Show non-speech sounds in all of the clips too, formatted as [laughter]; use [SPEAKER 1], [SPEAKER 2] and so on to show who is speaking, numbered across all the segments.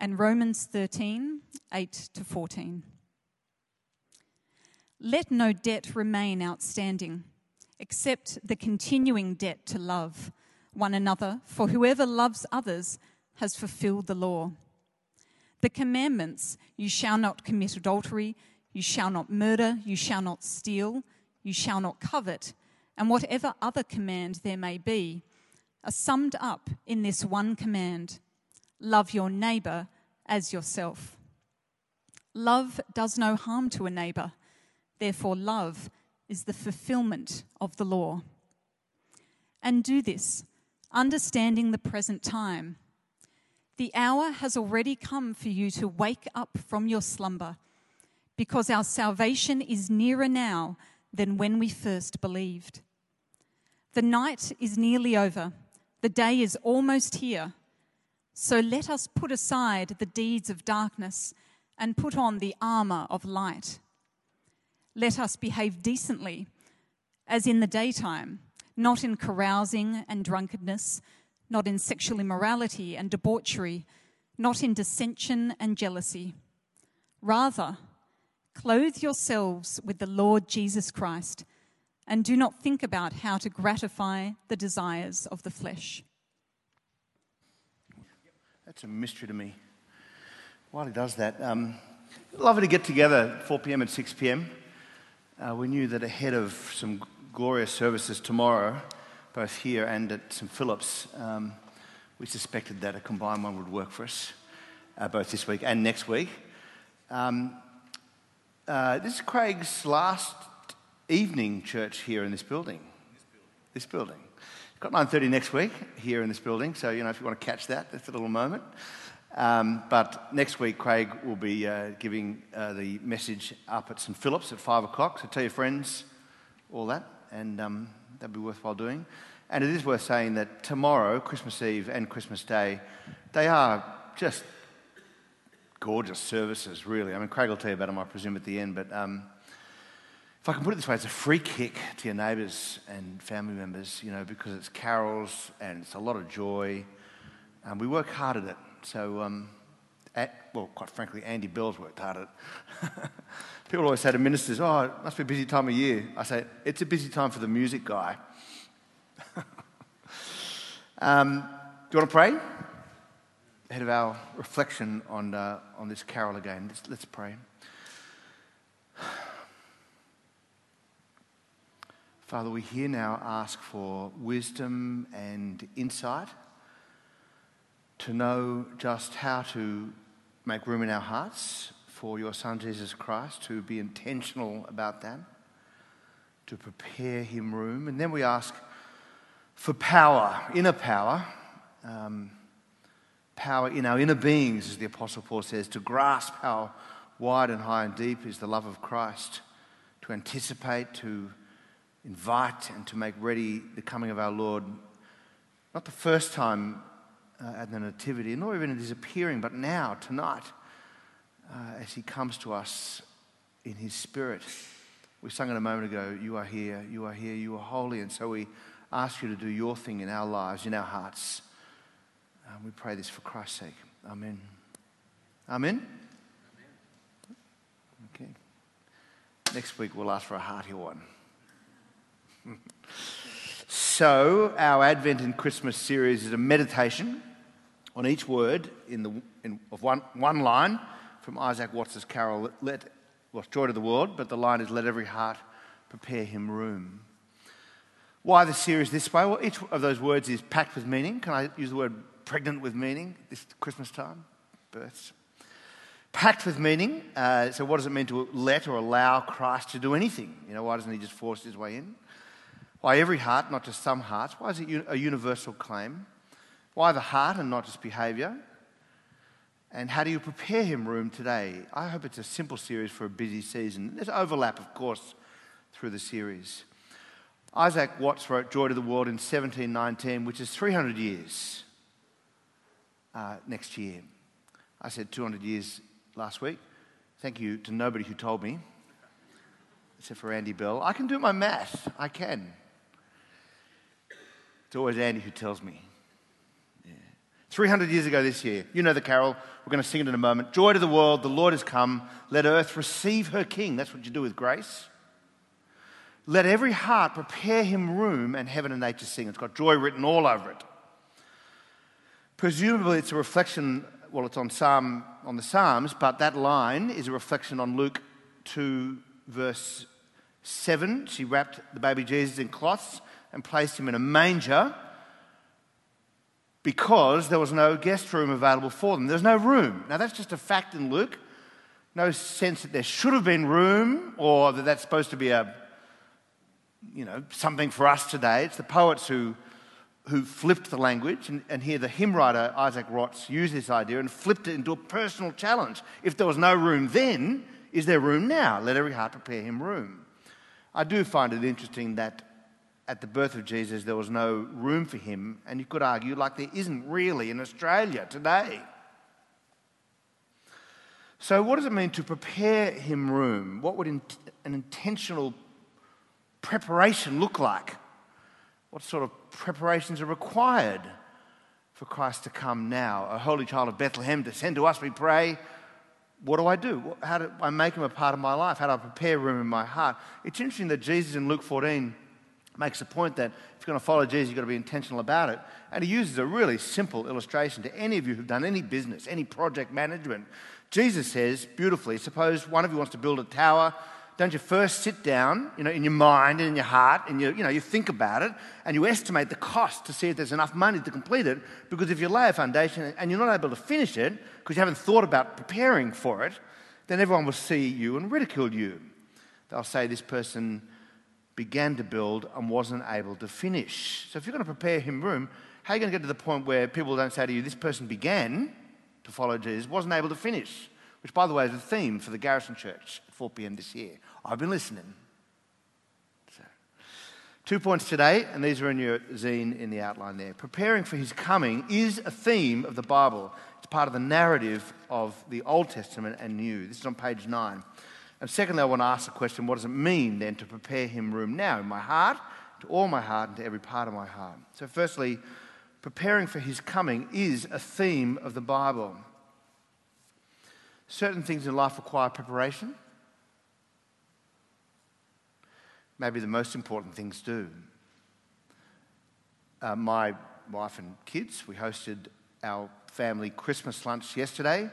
[SPEAKER 1] and Romans 13 8 to 14. Let no debt remain outstanding, except the continuing debt to love one another, for whoever loves others has fulfilled the law. The commandments you shall not commit adultery, you shall not murder, you shall not steal, you shall not covet, and whatever other command there may be, are summed up in this one command love your neighbour as yourself. Love does no harm to a neighbour, therefore, love is the fulfilment of the law. And do this, understanding the present time. The hour has already come for you to wake up from your slumber, because our salvation is nearer now than when we first believed. The night is nearly over, the day is almost here. So let us put aside the deeds of darkness and put on the armour of light. Let us behave decently, as in the daytime, not in carousing and drunkenness, not in sexual immorality and debauchery, not in dissension and jealousy. Rather, clothe yourselves with the Lord Jesus Christ and do not think about how to gratify the desires of the flesh.
[SPEAKER 2] That's a mystery to me. While he does that, um, lovely to get together 4 p.m. and 6 p.m. Uh, we knew that ahead of some glorious services tomorrow, both here and at St. Philip's, um, we suspected that a combined one would work for us, uh, both this week and next week. Um, uh, this is Craig's last evening church here in this building. This building. Got 9.30 next week here in this building, so, you know, if you want to catch that, that's a little moment. Um, but next week, Craig will be uh, giving uh, the message up at St. Philip's at 5 o'clock. So tell your friends all that, and um, that'd be worthwhile doing. And it is worth saying that tomorrow, Christmas Eve and Christmas Day, they are just gorgeous services, really. I mean, Craig will tell you about them, I presume, at the end, but um, if I can put it this way, it's a free kick to your neighbours and family members, you know, because it's carols and it's a lot of joy. And we work hard at it. So, um, at, well, quite frankly, Andy Bell's worked hard at it. [laughs] People always say to ministers, oh, it must be a busy time of year. I say, it's a busy time for the music guy. [laughs] um, do you want to pray? Ahead of our reflection on, uh, on this carol again, let's, let's pray. Father, we here now ask for wisdom and insight to know just how to make room in our hearts for your Son Jesus Christ, to be intentional about that, to prepare Him room. And then we ask for power, inner power, um, power in our inner beings, as the Apostle Paul says, to grasp how wide and high and deep is the love of Christ, to anticipate, to invite and to make ready the coming of our Lord, not the first time uh, at the Nativity, nor even at his appearing, but now, tonight, uh, as he comes to us in his spirit. We sang it a moment ago, You are here, you are here, you are holy. And so we ask you to do your thing in our lives, in our hearts. Uh, we pray this for Christ's sake. Amen. Amen. Okay. Next week we'll ask for a hearty one. So, our Advent and Christmas series is a meditation on each word in the, in, of one, one line from Isaac Watts's carol, let, well, Joy to the World, but the line is, Let every heart prepare him room. Why the series this way? Well, each of those words is packed with meaning. Can I use the word pregnant with meaning this Christmas time? Births. Packed with meaning. Uh, so, what does it mean to let or allow Christ to do anything? You know, why doesn't he just force his way in? Why every heart, not just some hearts? Why is it a universal claim? Why the heart and not just behaviour? And how do you prepare him room today? I hope it's a simple series for a busy season. There's overlap, of course, through the series. Isaac Watts wrote Joy to the World in 1719, which is 300 years uh, next year. I said 200 years last week. Thank you to nobody who told me, except for Andy Bell. I can do my math. I can. It's always Andy who tells me. Yeah. 300 years ago this year. You know the carol. We're going to sing it in a moment. Joy to the world, the Lord has come. Let earth receive her king. That's what you do with grace. Let every heart prepare him room, and heaven and nature sing. It's got joy written all over it. Presumably, it's a reflection, well, it's on Psalm on the Psalms, but that line is a reflection on Luke 2, verse 7. She wrapped the baby Jesus in cloths and placed him in a manger because there was no guest room available for them. There's no room. Now, that's just a fact in Luke. No sense that there should have been room or that that's supposed to be a, you know, something for us today. It's the poets who, who flipped the language. And, and here the hymn writer, Isaac Watts, used this idea and flipped it into a personal challenge. If there was no room then, is there room now? Let every heart prepare him room. I do find it interesting that at the birth of Jesus, there was no room for him, and you could argue, like there isn't really in Australia today. So, what does it mean to prepare him room? What would an intentional preparation look like? What sort of preparations are required for Christ to come now? A holy child of Bethlehem, descend to us, we pray. What do I do? How do I make him a part of my life? How do I prepare room in my heart? It's interesting that Jesus in Luke 14 makes a point that if you're going to follow Jesus, you've got to be intentional about it. And he uses a really simple illustration to any of you who've done any business, any project management. Jesus says beautifully, suppose one of you wants to build a tower. Don't you first sit down, you know, in your mind and in your heart, and you, you know, you think about it, and you estimate the cost to see if there's enough money to complete it. Because if you lay a foundation and you're not able to finish it because you haven't thought about preparing for it, then everyone will see you and ridicule you. They'll say this person began to build and wasn't able to finish. So if you're going to prepare him room, how are you going to get to the point where people don't say to you, this person began to follow Jesus, wasn't able to finish? Which, by the way, is a theme for the Garrison Church at 4 p.m. this year. I've been listening. So, two points today, and these are in your zine in the outline there. Preparing for his coming is a theme of the Bible. It's part of the narrative of the Old Testament and New. This is on page 9. And secondly, I want to ask the question what does it mean then to prepare him room now in my heart, to all my heart, and to every part of my heart? So, firstly, preparing for his coming is a theme of the Bible. Certain things in life require preparation. Maybe the most important things do. Uh, my wife and kids, we hosted our family Christmas lunch yesterday.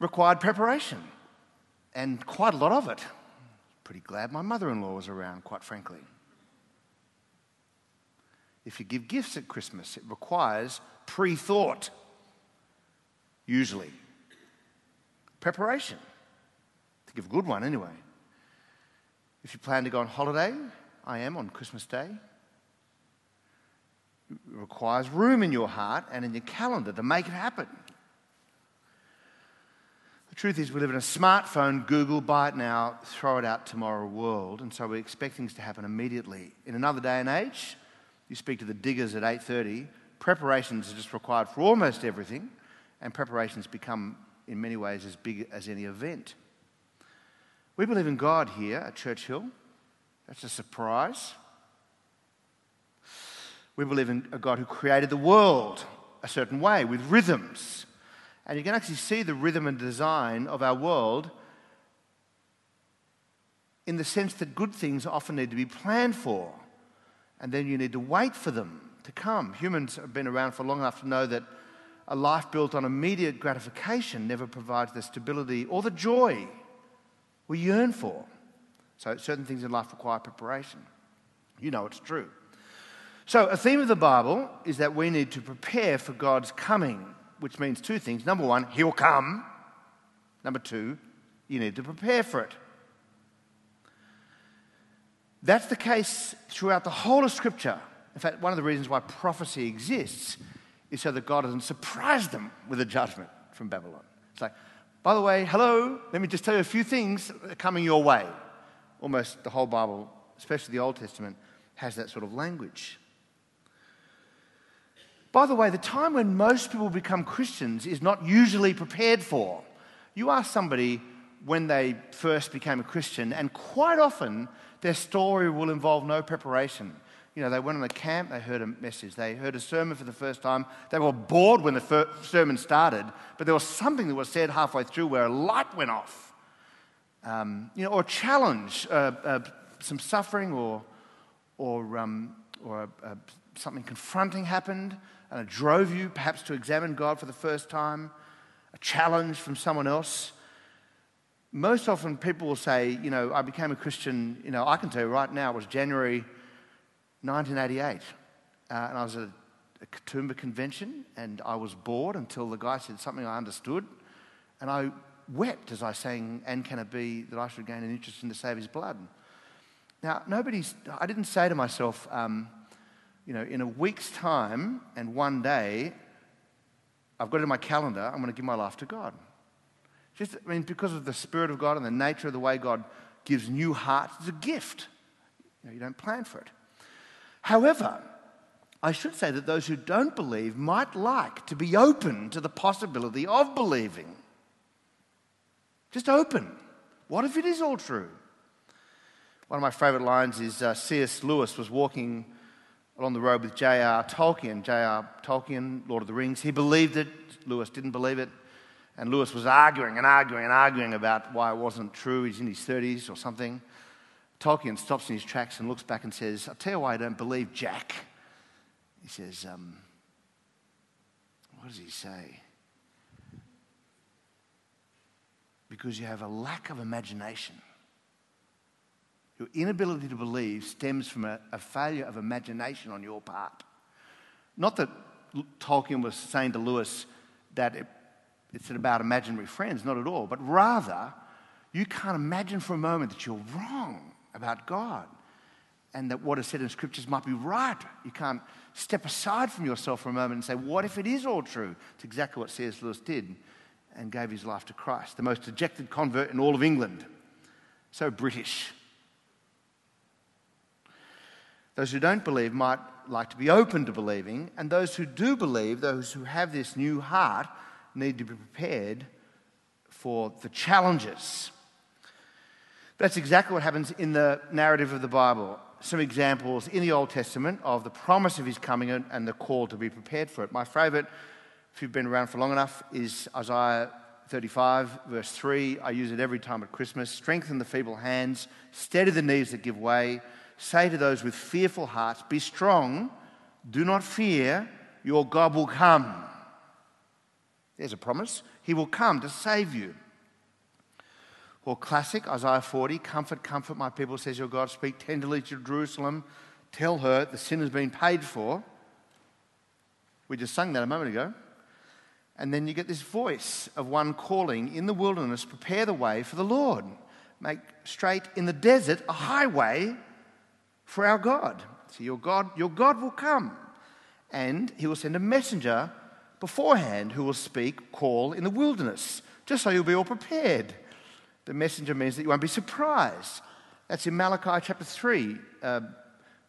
[SPEAKER 2] Required preparation and quite a lot of it. Pretty glad my mother in law was around, quite frankly. If you give gifts at Christmas, it requires pre thought, usually. Preparation, to give a good one anyway. If you plan to go on holiday, I am on Christmas Day. It requires room in your heart and in your calendar to make it happen. Truth is, we live in a smartphone, Google, buy it now, throw it out tomorrow world, and so we expect things to happen immediately. In another day and age, you speak to the diggers at 8.30, preparations are just required for almost everything, and preparations become, in many ways, as big as any event. We believe in God here at Church Hill. That's a surprise. We believe in a God who created the world a certain way with rhythms and you can actually see the rhythm and design of our world in the sense that good things often need to be planned for, and then you need to wait for them to come. Humans have been around for long enough to know that a life built on immediate gratification never provides the stability or the joy we yearn for. So, certain things in life require preparation. You know it's true. So, a theme of the Bible is that we need to prepare for God's coming which means two things. Number one, he'll come. Number two, you need to prepare for it. That's the case throughout the whole of Scripture. In fact, one of the reasons why prophecy exists is so that God doesn't surprise them with a judgment from Babylon. It's like, by the way, hello, let me just tell you a few things that are coming your way. Almost the whole Bible, especially the Old Testament, has that sort of language. By the way, the time when most people become Christians is not usually prepared for. You ask somebody when they first became a Christian, and quite often their story will involve no preparation. You know, they went on a camp, they heard a message, they heard a sermon for the first time. They were bored when the fir- sermon started, but there was something that was said halfway through where a light went off. Um, you know, or a challenge, uh, uh, some suffering or, or, um, or uh, something confronting happened and it drove you perhaps to examine God for the first time, a challenge from someone else. Most often people will say, you know, I became a Christian, you know, I can tell you right now, it was January 1988. Uh, and I was at a Katoomba convention and I was bored until the guy said something I understood. And I wept as I sang, And Can It Be That I Should Gain an Interest in the Saviour's Blood? Now, nobody's, I didn't say to myself, um, you know, in a week's time and one day, I've got it in my calendar, I'm going to give my life to God. Just, I mean, because of the Spirit of God and the nature of the way God gives new hearts, it's a gift. You, know, you don't plan for it. However, I should say that those who don't believe might like to be open to the possibility of believing. Just open. What if it is all true? One of my favorite lines is uh, C.S. Lewis was walking along the road with J.R. Tolkien. J.R. Tolkien, Lord of the Rings, he believed it, Lewis didn't believe it. And Lewis was arguing and arguing and arguing about why it wasn't true. He's in his 30s or something. Tolkien stops in his tracks and looks back and says, I'll tell you why I don't believe Jack. He says, um, What does he say? Because you have a lack of imagination. Your inability to believe stems from a, a failure of imagination on your part. Not that Tolkien was saying to Lewis that it, it's about imaginary friends, not at all, but rather, you can't imagine for a moment that you're wrong about God and that what is said in scriptures might be right. You can't step aside from yourself for a moment and say, What if it is all true? It's exactly what C.S. Lewis did and gave his life to Christ, the most dejected convert in all of England. So British. Those who don't believe might like to be open to believing, and those who do believe, those who have this new heart, need to be prepared for the challenges. That's exactly what happens in the narrative of the Bible. Some examples in the Old Testament of the promise of his coming and the call to be prepared for it. My favourite, if you've been around for long enough, is Isaiah 35, verse 3. I use it every time at Christmas. Strengthen the feeble hands, steady the knees that give way Say to those with fearful hearts, Be strong, do not fear, your God will come. There's a promise. He will come to save you. Or classic, Isaiah 40, Comfort, comfort my people, says your God. Speak tenderly to Jerusalem. Tell her the sin has been paid for. We just sung that a moment ago. And then you get this voice of one calling in the wilderness, prepare the way for the Lord. Make straight in the desert a highway for our God. So your God, your God will come, and he will send a messenger beforehand who will speak, call in the wilderness, just so you'll be all prepared. The messenger means that you won't be surprised. That's in Malachi chapter 3. Uh,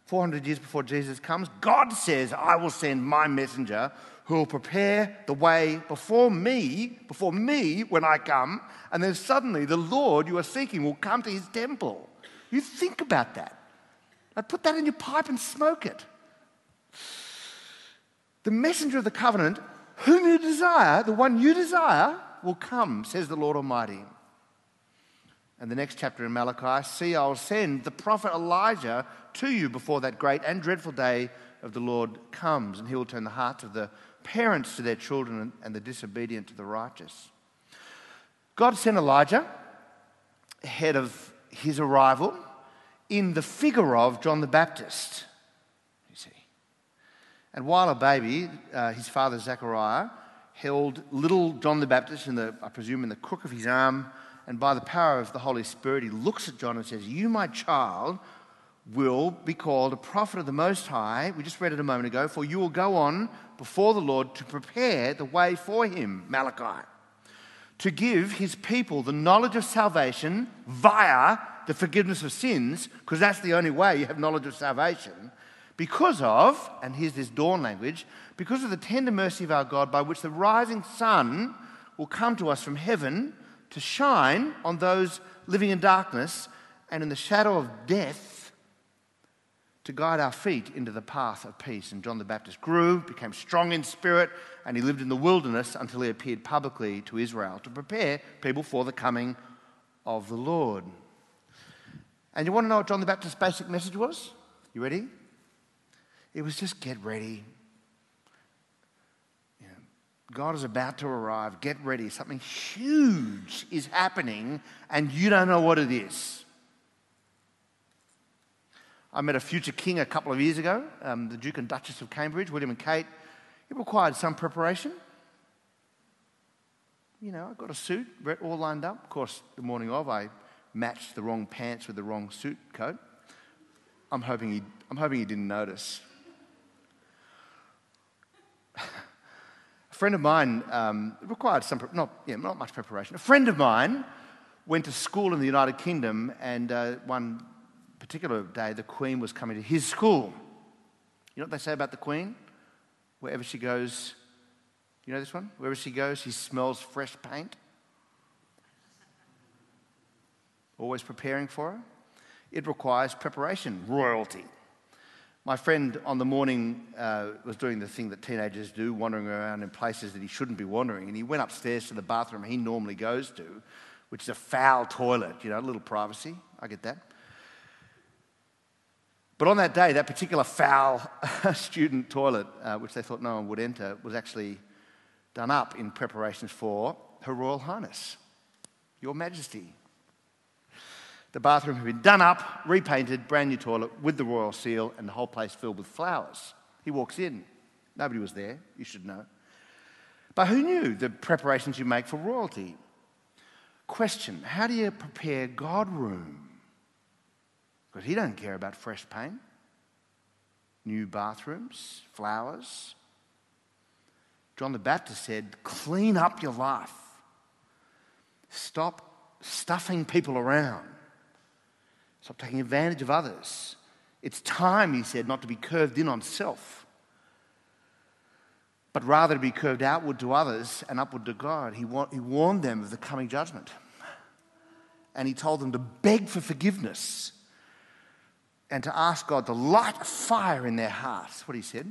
[SPEAKER 2] 400 years before Jesus comes, God says, I will send my messenger who will prepare the way before me, before me when I come, and then suddenly the Lord you are seeking will come to his temple. You think about that. Now put that in your pipe and smoke it. The messenger of the covenant, whom you desire, the one you desire, will come, says the Lord Almighty. And the next chapter in Malachi see, I will send the prophet Elijah to you before that great and dreadful day of the Lord comes, and he will turn the hearts of the parents to their children and the disobedient to the righteous. God sent Elijah ahead of his arrival in the figure of John the Baptist, you see. And while a baby, uh, his father Zechariah held little John the Baptist, in the, I presume, in the crook of his arm, and by the power of the Holy Spirit, he looks at John and says, You, my child, will be called a prophet of the Most High. We just read it a moment ago, for you will go on before the Lord to prepare the way for him, Malachi, to give his people the knowledge of salvation via the forgiveness of sins, because that's the only way you have knowledge of salvation, because of, and here's this dawn language, because of the tender mercy of our God, by which the rising sun will come to us from heaven to shine on those living in darkness and in the shadow of death, to guide our feet into the path of peace. And John the Baptist grew, became strong in spirit, and he lived in the wilderness until he appeared publicly to Israel to prepare people for the coming of the Lord. And you want to know what John the Baptist's basic message was? You ready? It was just get ready. God is about to arrive. Get ready. Something huge is happening, and you don't know what it is. I met a future king a couple of years ago, um, the Duke and Duchess of Cambridge, William and Kate. It required some preparation. You know, I got a suit all lined up. Of course, the morning of, I matched the wrong pants with the wrong suit coat. I'm hoping he, I'm hoping he didn't notice. a friend of mine um, required some, not, yeah, not much preparation. A friend of mine went to school in the United Kingdom, and uh, one particular day, the Queen was coming to his school. You know what they say about the Queen? Wherever she goes, you know this one? Wherever she goes, she smells fresh paint. Always preparing for her. It requires preparation, royalty. My friend on the morning uh, was doing the thing that teenagers do, wandering around in places that he shouldn't be wandering, and he went upstairs to the bathroom he normally goes to, which is a foul toilet, you know, a little privacy. I get that. But on that day, that particular foul [laughs] student toilet, uh, which they thought no one would enter, was actually done up in preparations for Her Royal Highness, Your Majesty. The bathroom had been done up, repainted, brand new toilet with the royal seal, and the whole place filled with flowers. He walks in. Nobody was there, you should know. But who knew the preparations you make for royalty? Question How do you prepare God room? Because he don't care about fresh paint, new bathrooms, flowers. John the Baptist said, clean up your life. Stop stuffing people around. Stop taking advantage of others. It's time, he said, not to be curved in on self, but rather to be curved outward to others and upward to God. He, wa- he warned them of the coming judgment. And he told them to beg for forgiveness and to ask God to light a fire in their hearts. That's what he said.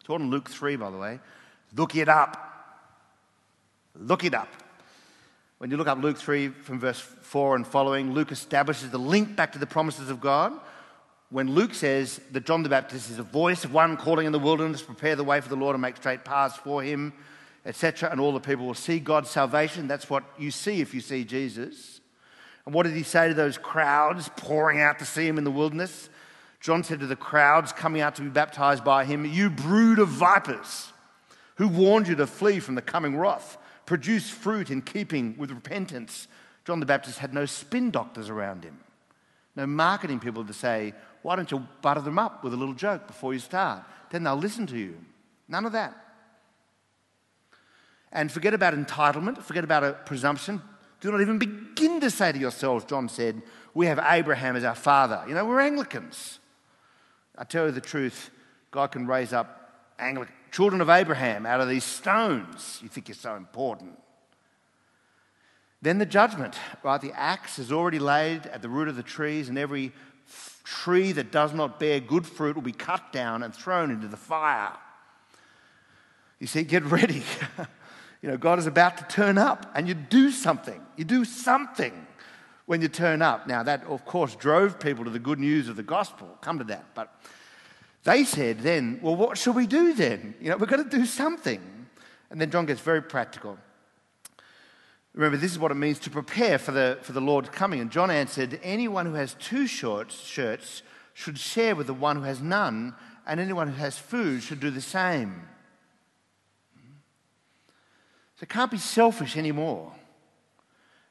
[SPEAKER 2] It's all in Luke 3, by the way. Look it up. Look it up. When you look up Luke 3 from verse 4 and following, Luke establishes the link back to the promises of God. When Luke says that John the Baptist is a voice of one calling in the wilderness, prepare the way for the Lord and make straight paths for him, etc., and all the people will see God's salvation. That's what you see if you see Jesus. And what did he say to those crowds pouring out to see him in the wilderness? John said to the crowds coming out to be baptized by him, You brood of vipers, who warned you to flee from the coming wrath, produce fruit in keeping with repentance. John the Baptist had no spin doctors around him, no marketing people to say, Why don't you butter them up with a little joke before you start? Then they'll listen to you. None of that. And forget about entitlement, forget about a presumption. Do not even begin to say to yourselves, John said, we have Abraham as our father. You know, we're Anglicans. I tell you the truth, God can raise up Anglican, children of Abraham out of these stones. You think you're so important. Then the judgment, right? The axe is already laid at the root of the trees, and every tree that does not bear good fruit will be cut down and thrown into the fire. You see, get ready. [laughs] You know, God is about to turn up and you do something. You do something when you turn up. Now, that, of course, drove people to the good news of the gospel. Come to that. But they said then, well, what shall we do then? You know, we've got to do something. And then John gets very practical. Remember, this is what it means to prepare for the, for the Lord's coming. And John answered, Anyone who has two shorts, shirts should share with the one who has none, and anyone who has food should do the same. So can't be selfish anymore.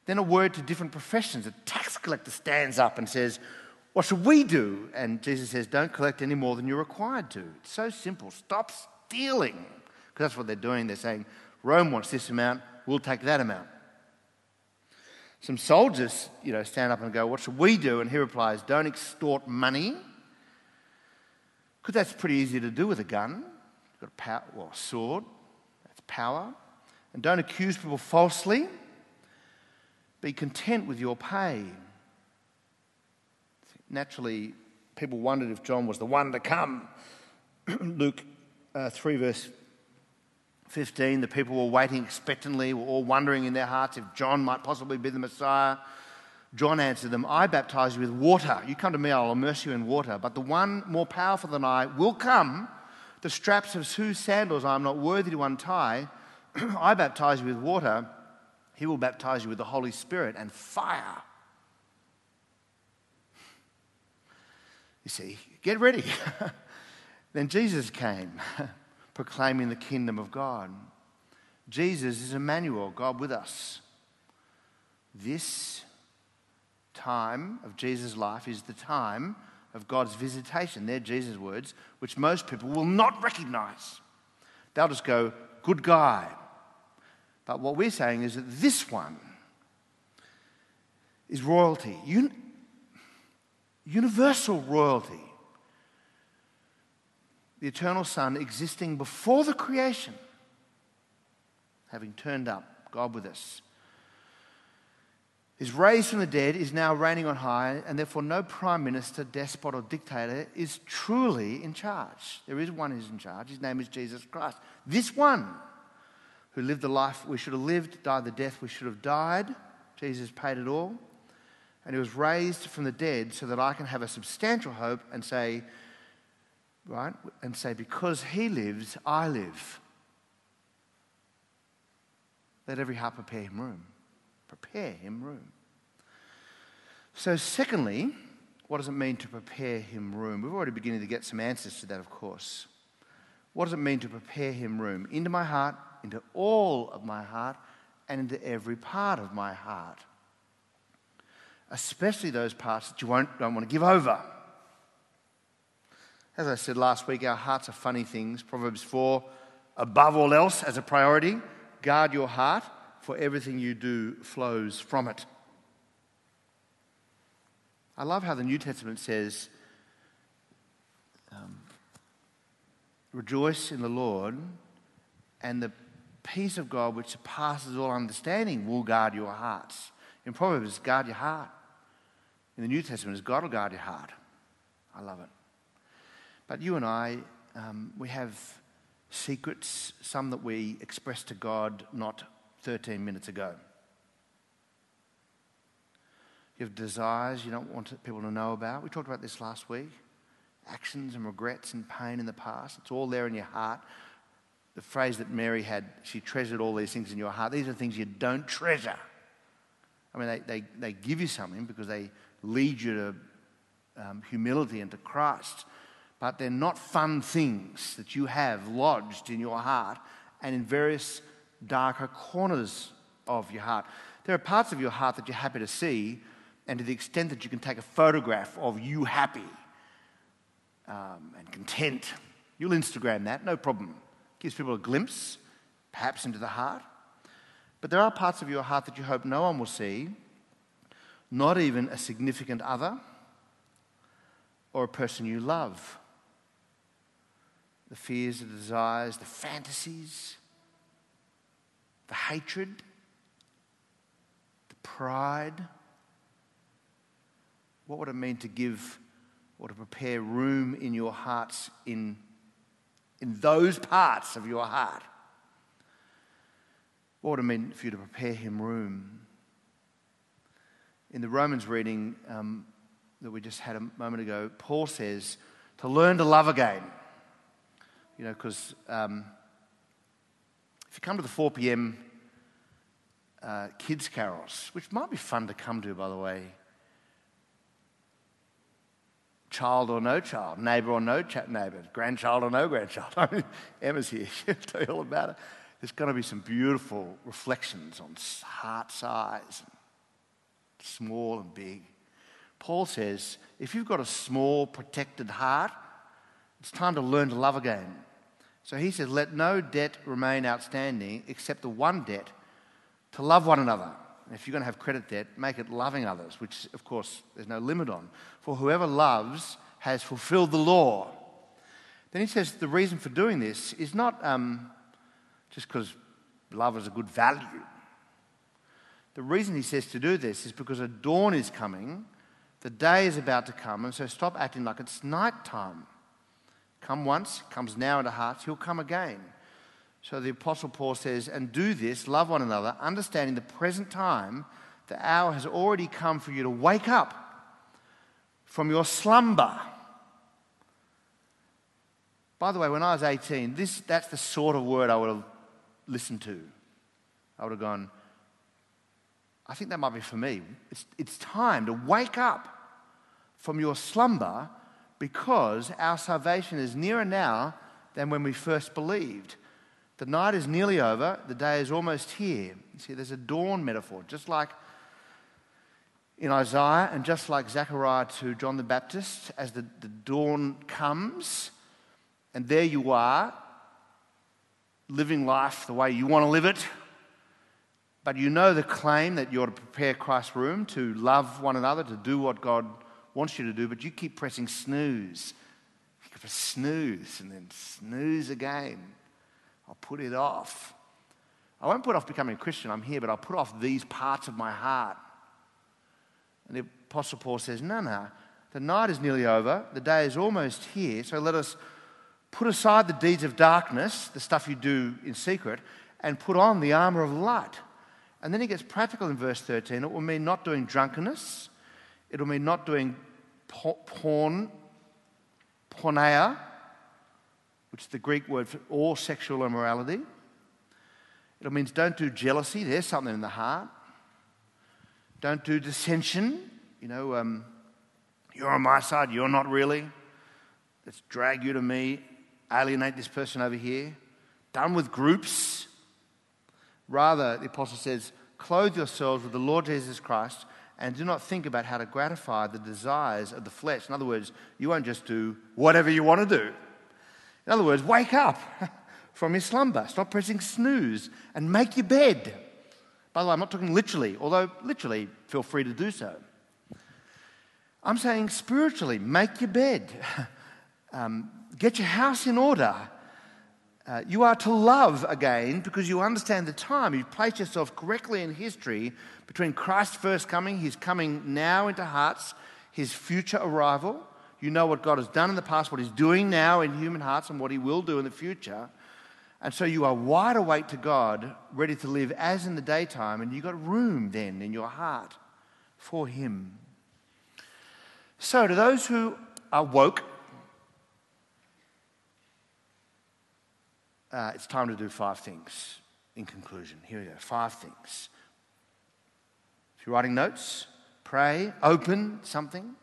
[SPEAKER 2] Then a word to different professions. A tax collector stands up and says, What should we do? And Jesus says, Don't collect any more than you're required to. It's so simple. Stop stealing. Because that's what they're doing. They're saying, Rome wants this amount, we'll take that amount. Some soldiers, you know, stand up and go, What should we do? And he replies, Don't extort money. Because that's pretty easy to do with a gun. You've got a power, well, a sword, that's power. And don't accuse people falsely. Be content with your pay. Naturally, people wondered if John was the one to come. [clears throat] Luke uh, 3, verse 15, the people were waiting expectantly, were all wondering in their hearts if John might possibly be the Messiah. John answered them, I baptize you with water. You come to me, I'll immerse you in water. But the one more powerful than I will come, the straps of whose sandals I am not worthy to untie. [clears throat] I baptize you with water. He will baptize you with the Holy Spirit and fire. You see, get ready. [laughs] then Jesus came, [laughs] proclaiming the kingdom of God. Jesus is Emmanuel, God with us. This time of Jesus' life is the time of God's visitation. They're Jesus' words, which most people will not recognize. They'll just go, good guy. But what we're saying is that this one is royalty, un- universal royalty. The eternal Son existing before the creation, having turned up, God with us is raised from the dead, is now reigning on high, and therefore no prime minister, despot, or dictator is truly in charge. There is one who's in charge. His name is Jesus Christ. This one who lived the life we should have lived, died the death we should have died. Jesus paid it all. And he was raised from the dead so that I can have a substantial hope and say, right? And say, because he lives, I live. Let every heart prepare him room. Prepare him room. So, secondly, what does it mean to prepare him room? We're already beginning to get some answers to that, of course. What does it mean to prepare him room? Into my heart, into all of my heart, and into every part of my heart. Especially those parts that you won't, don't want to give over. As I said last week, our hearts are funny things. Proverbs 4 above all else, as a priority, guard your heart, for everything you do flows from it. I love how the New Testament says, um, Rejoice in the Lord, and the peace of God, which surpasses all understanding, will guard your hearts. In Proverbs, guard your heart. In the New Testament, is God will guard your heart. I love it. But you and I, um, we have secrets, some that we expressed to God not 13 minutes ago. You have desires you don't want people to know about. We talked about this last week. Actions and regrets and pain in the past. It's all there in your heart. The phrase that Mary had, she treasured all these things in your heart. These are things you don't treasure. I mean, they, they, they give you something because they lead you to um, humility and to Christ, but they're not fun things that you have lodged in your heart and in various darker corners of your heart. There are parts of your heart that you're happy to see, and to the extent that you can take a photograph of you happy um, and content, you'll Instagram that, no problem. Gives people a glimpse, perhaps into the heart. But there are parts of your heart that you hope no one will see, not even a significant other or a person you love. The fears, the desires, the fantasies, the hatred, the pride what would it mean to give or to prepare room in your hearts in, in those parts of your heart? What it mean for you to prepare him room? In the Romans reading um, that we just had a moment ago, Paul says to learn to love again. You know, because um, if you come to the 4 p.m. Uh, kids' carols, which might be fun to come to, by the way, child or no child, neighbour or no chat neighbour, grandchild or no grandchild. [laughs] Emma's here, [laughs] she'll tell you all about it. There's going to be some beautiful reflections on heart size, small and big. Paul says if you've got a small, protected heart, it's time to learn to love again. So he says, let no debt remain outstanding except the one debt to love one another. If you're going to have credit debt, make it loving others, which, of course, there's no limit on. For whoever loves has fulfilled the law. Then he says the reason for doing this is not um, just because love is a good value. The reason he says to do this is because a dawn is coming The day is about to come, and so stop acting like it's night time. Come once, comes now into hearts, he'll come again. So the Apostle Paul says, and do this, love one another, understanding the present time, the hour has already come for you to wake up from your slumber. By the way, when I was 18, this, that's the sort of word I would have listened to. I would have gone, I think that might be for me. It's, it's time to wake up from your slumber because our salvation is nearer now than when we first believed. The night is nearly over, the day is almost here. You see, there's a dawn metaphor, just like in Isaiah and just like Zechariah to John the Baptist, as the, the dawn comes, and there you are, living life the way you want to live it, but you know the claim that you're to prepare Christ's room, to love one another, to do what God wants you to do, but you keep pressing snooze. You keep snooze and then snooze again. I'll put it off. I won't put off becoming a Christian, I'm here, but I'll put off these parts of my heart. And the Apostle Paul says, No, no, the night is nearly over, the day is almost here, so let us put aside the deeds of darkness, the stuff you do in secret, and put on the armor of light. And then he gets practical in verse 13. It will mean not doing drunkenness, it will mean not doing porn, porneia, which is the Greek word for all sexual immorality. It means don't do jealousy, there's something in the heart. Don't do dissension, you know, um, you're on my side, you're not really. Let's drag you to me, alienate this person over here. Done with groups. Rather, the apostle says, clothe yourselves with the Lord Jesus Christ and do not think about how to gratify the desires of the flesh. In other words, you won't just do whatever you want to do. In other words, wake up [laughs] from your slumber, stop pressing snooze, and make your bed. By the way, I'm not talking literally, although literally, feel free to do so. I'm saying spiritually, make your bed, [laughs] um, get your house in order. Uh, you are to love again because you understand the time. You've placed yourself correctly in history between Christ's first coming, his coming now into hearts, his future arrival. You know what God has done in the past, what he's doing now in human hearts, and what he will do in the future. And so you are wide awake to God, ready to live as in the daytime, and you've got room then in your heart for him. So, to those who are woke, uh, it's time to do five things in conclusion. Here we go five things. If you're writing notes, pray, open something,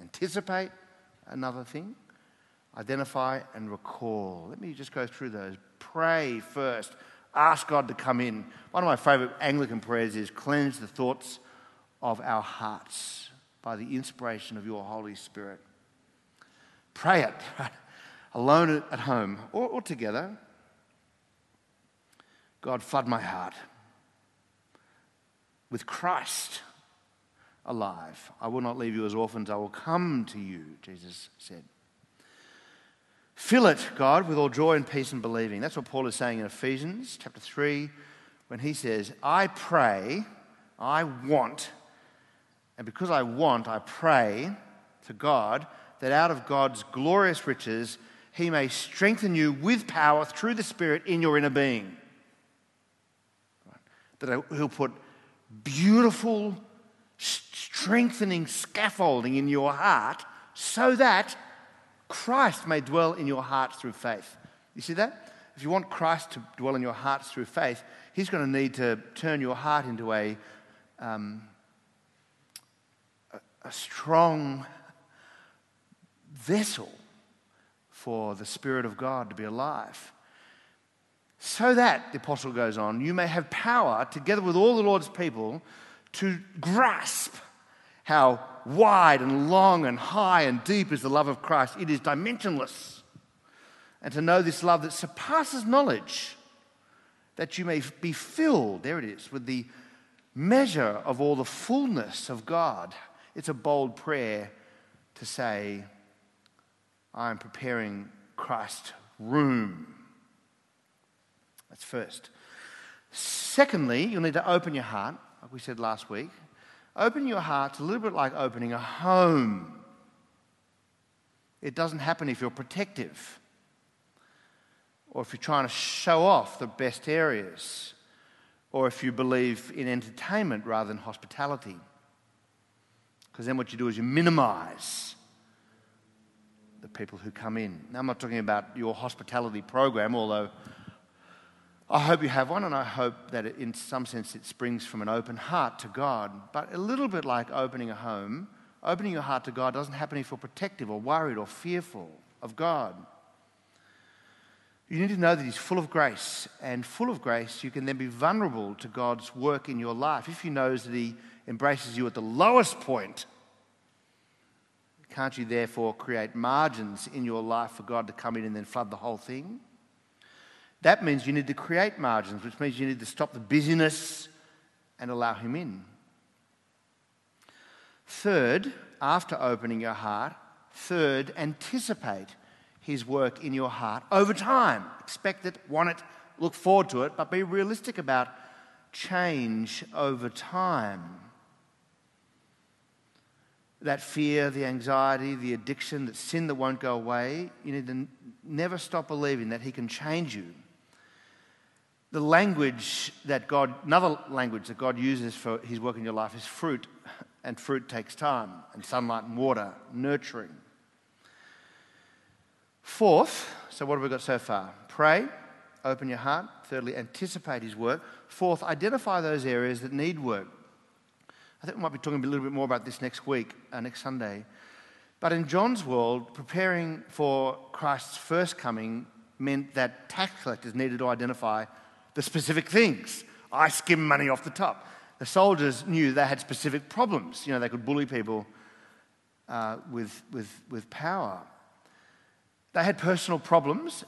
[SPEAKER 2] anticipate another thing, identify and recall. Let me just go through those. Pray first. Ask God to come in. One of my favorite Anglican prayers is cleanse the thoughts of our hearts by the inspiration of your Holy Spirit. Pray it [laughs] alone at home or, or together. God, flood my heart with Christ alive. I will not leave you as orphans, I will come to you, Jesus said. Fill it, God, with all joy and peace and believing. That's what Paul is saying in Ephesians chapter 3 when he says, I pray, I want, and because I want, I pray to God that out of God's glorious riches he may strengthen you with power through the Spirit in your inner being that He'll put beautiful, strengthening scaffolding in your heart so that Christ may dwell in your heart through faith. You see that? If you want Christ to dwell in your hearts through faith, He's going to need to turn your heart into a, um, a, a strong vessel for the Spirit of God to be alive. So that, the apostle goes on, you may have power, together with all the Lord's people, to grasp how wide and long and high and deep is the love of Christ. It is dimensionless. And to know this love that surpasses knowledge, that you may be filled, there it is, with the measure of all the fullness of God. It's a bold prayer to say, I am preparing Christ's room that's first. Secondly, you'll need to open your heart, like we said last week. Opening your heart's a little bit like opening a home. It doesn't happen if you're protective or if you're trying to show off the best areas or if you believe in entertainment rather than hospitality. Because then what you do is you minimize the people who come in. Now, I'm not talking about your hospitality program, although I hope you have one, and I hope that it, in some sense it springs from an open heart to God. But a little bit like opening a home, opening your heart to God doesn't happen if you're protective or worried or fearful of God. You need to know that He's full of grace, and full of grace, you can then be vulnerable to God's work in your life. If He knows that He embraces you at the lowest point, can't you therefore create margins in your life for God to come in and then flood the whole thing? That means you need to create margins, which means you need to stop the busyness and allow Him in. Third, after opening your heart, third, anticipate His work in your heart over time. Expect it, want it, look forward to it, but be realistic about change over time. That fear, the anxiety, the addiction, that sin that won't go away, you need to never stop believing that He can change you the language that God, another language that God uses for his work in your life is fruit, and fruit takes time, and sunlight and water, nurturing. Fourth, so what have we got so far? Pray, open your heart. Thirdly, anticipate his work. Fourth, identify those areas that need work. I think we might be talking a little bit more about this next week, uh, next Sunday. But in John's world, preparing for Christ's first coming meant that tax collectors needed to identify the specific things. I skim money off the top. The soldiers knew they had specific problems. You know, they could bully people uh, with, with, with power. They had personal problems.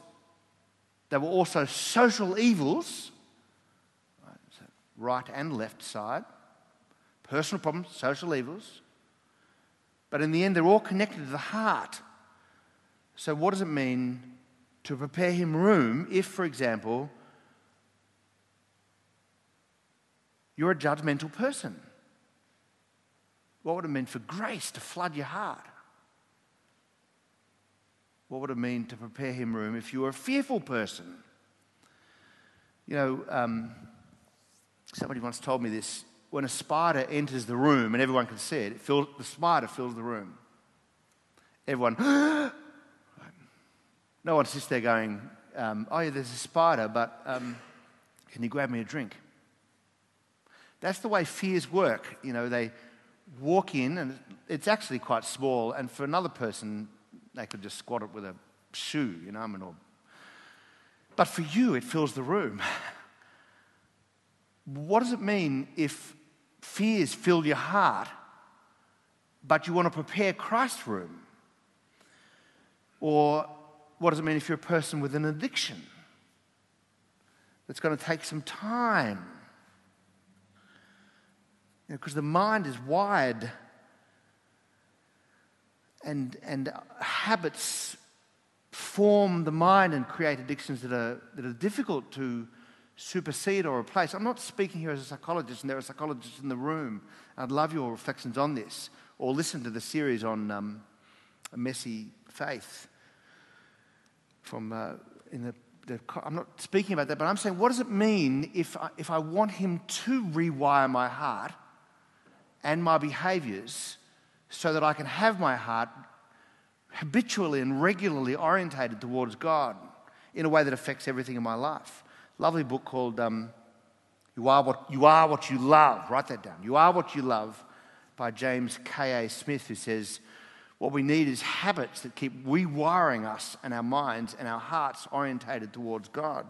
[SPEAKER 2] There were also social evils, right and left side. Personal problems, social evils. But in the end, they're all connected to the heart. So, what does it mean to prepare him room if, for example, You're a judgmental person. What would it mean for grace to flood your heart? What would it mean to prepare him room if you were a fearful person? You know, um, somebody once told me this. When a spider enters the room and everyone can see it, it the spider fills the room. Everyone, [gasps] no one sits there going, um, oh yeah, there's a spider, but um, can you grab me a drink? That's the way fears work. You know, they walk in and it's actually quite small, and for another person, they could just squat it with a shoe, you know, I mean, or, but for you, it fills the room. What does it mean if fears fill your heart, but you want to prepare Christ's room? Or what does it mean if you're a person with an addiction? That's going to take some time you know, the mind is wired and, and habits form the mind and create addictions that are, that are difficult to supersede or replace. I'm not speaking here as a psychologist, and there are psychologists in the room. I'd love your reflections on this, or listen to the series on um, a messy faith from uh, in the, the, I'm not speaking about that, but I'm saying, what does it mean if I, if I want him to rewire my heart? And my behaviors so that I can have my heart habitually and regularly orientated towards God in a way that affects everything in my life. Lovely book called um, you, Are what, you Are What You Love. Write that down. You Are What You Love by James K.A. Smith, who says, What we need is habits that keep rewiring us and our minds and our hearts orientated towards God.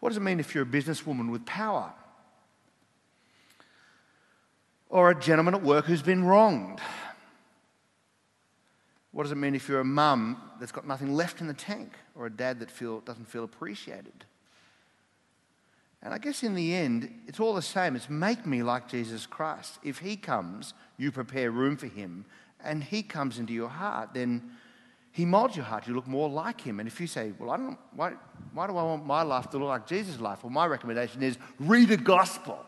[SPEAKER 2] What does it mean if you're a businesswoman with power? Or a gentleman at work who's been wronged? What does it mean if you're a mum that's got nothing left in the tank or a dad that feel, doesn't feel appreciated? And I guess in the end, it's all the same. It's make me like Jesus Christ. If he comes, you prepare room for him, and he comes into your heart, then he molds your heart. You look more like him. And if you say, Well, I don't, why, why do I want my life to look like Jesus' life? Well, my recommendation is read a gospel.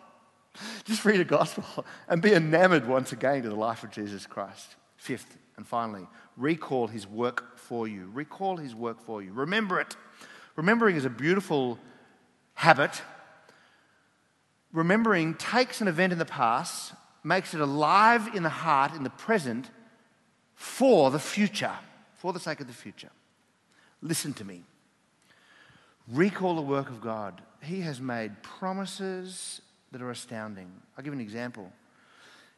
[SPEAKER 2] [laughs] Just read a gospel and be enamored once again to the life of Jesus Christ. Fifth and finally, recall his work for you. Recall his work for you. Remember it. Remembering is a beautiful habit. Remembering takes an event in the past, makes it alive in the heart, in the present, for the future, for the sake of the future. Listen to me. Recall the work of God. He has made promises that are astounding. I'll give an example.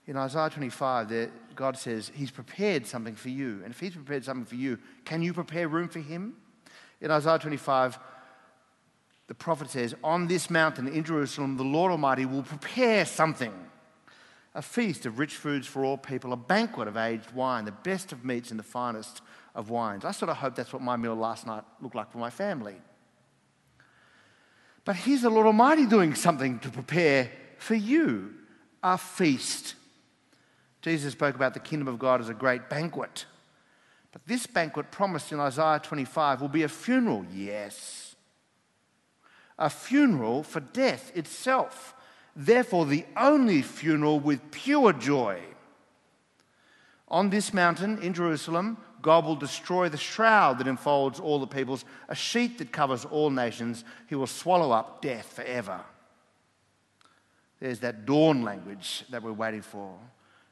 [SPEAKER 2] In Isaiah 25, there, God says, He's prepared something for you. And if He's prepared something for you, can you prepare room for Him? In Isaiah 25, the prophet says, On this mountain in Jerusalem, the Lord Almighty will prepare something a feast of rich foods for all people, a banquet of aged wine, the best of meats and the finest of wines. I sort of hope that's what my meal last night looked like for my family. But here's the Lord Almighty doing something to prepare for you a feast. Jesus spoke about the kingdom of God as a great banquet. But this banquet promised in Isaiah 25 will be a funeral, yes. A funeral for death itself. Therefore, the only funeral with pure joy. On this mountain in Jerusalem, God will destroy the shroud that enfolds all the peoples, a sheet that covers all nations. He will swallow up death forever. There's that dawn language that we're waiting for.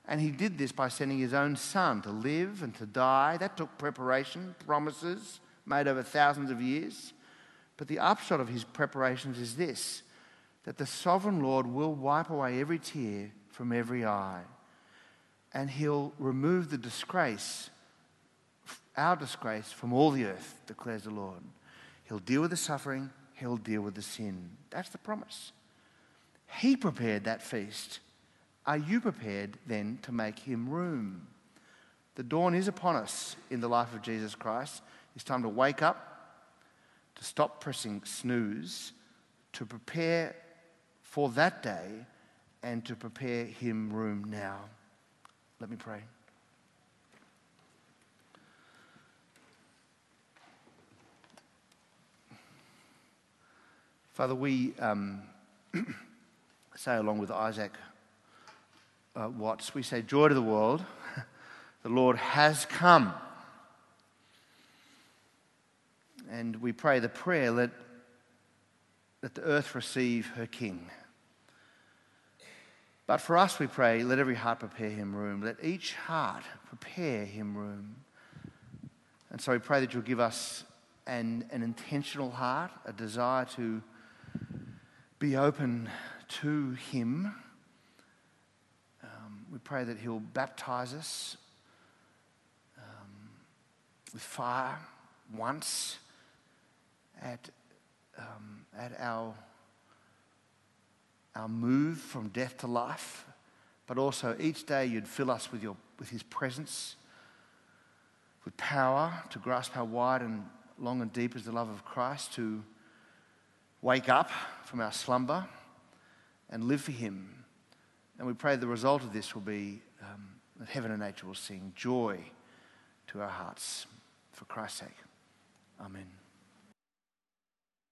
[SPEAKER 2] And he did this by sending his own son to live and to die. That took preparation, promises made over thousands of years. But the upshot of his preparations is this that the sovereign Lord will wipe away every tear from every eye, and he'll remove the disgrace our disgrace from all the earth, declares the Lord. He'll deal with the suffering, He'll deal with the sin. That's the promise. He prepared that feast. Are you prepared then to make Him room? The dawn is upon us in the life of Jesus Christ. It's time to wake up, to stop pressing snooze, to prepare for that day, and to prepare Him room now. Let me pray. Father, we um, [clears throat] say, along with Isaac uh, Watts, we say, Joy to the world, [laughs] the Lord has come. And we pray the prayer let, let the earth receive her King. But for us, we pray, let every heart prepare him room. Let each heart prepare him room. And so we pray that you'll give us an, an intentional heart, a desire to be open to Him. Um, we pray that He'll baptize us um, with fire once at, um, at our, our move from death to life, but also each day you'd fill us with, your, with His presence, with power to grasp how wide and long and deep is the love of Christ, to wake up from our slumber and live for Him. And we pray the result of this will be um, that heaven and nature will sing joy to our hearts for Christ's sake. Amen.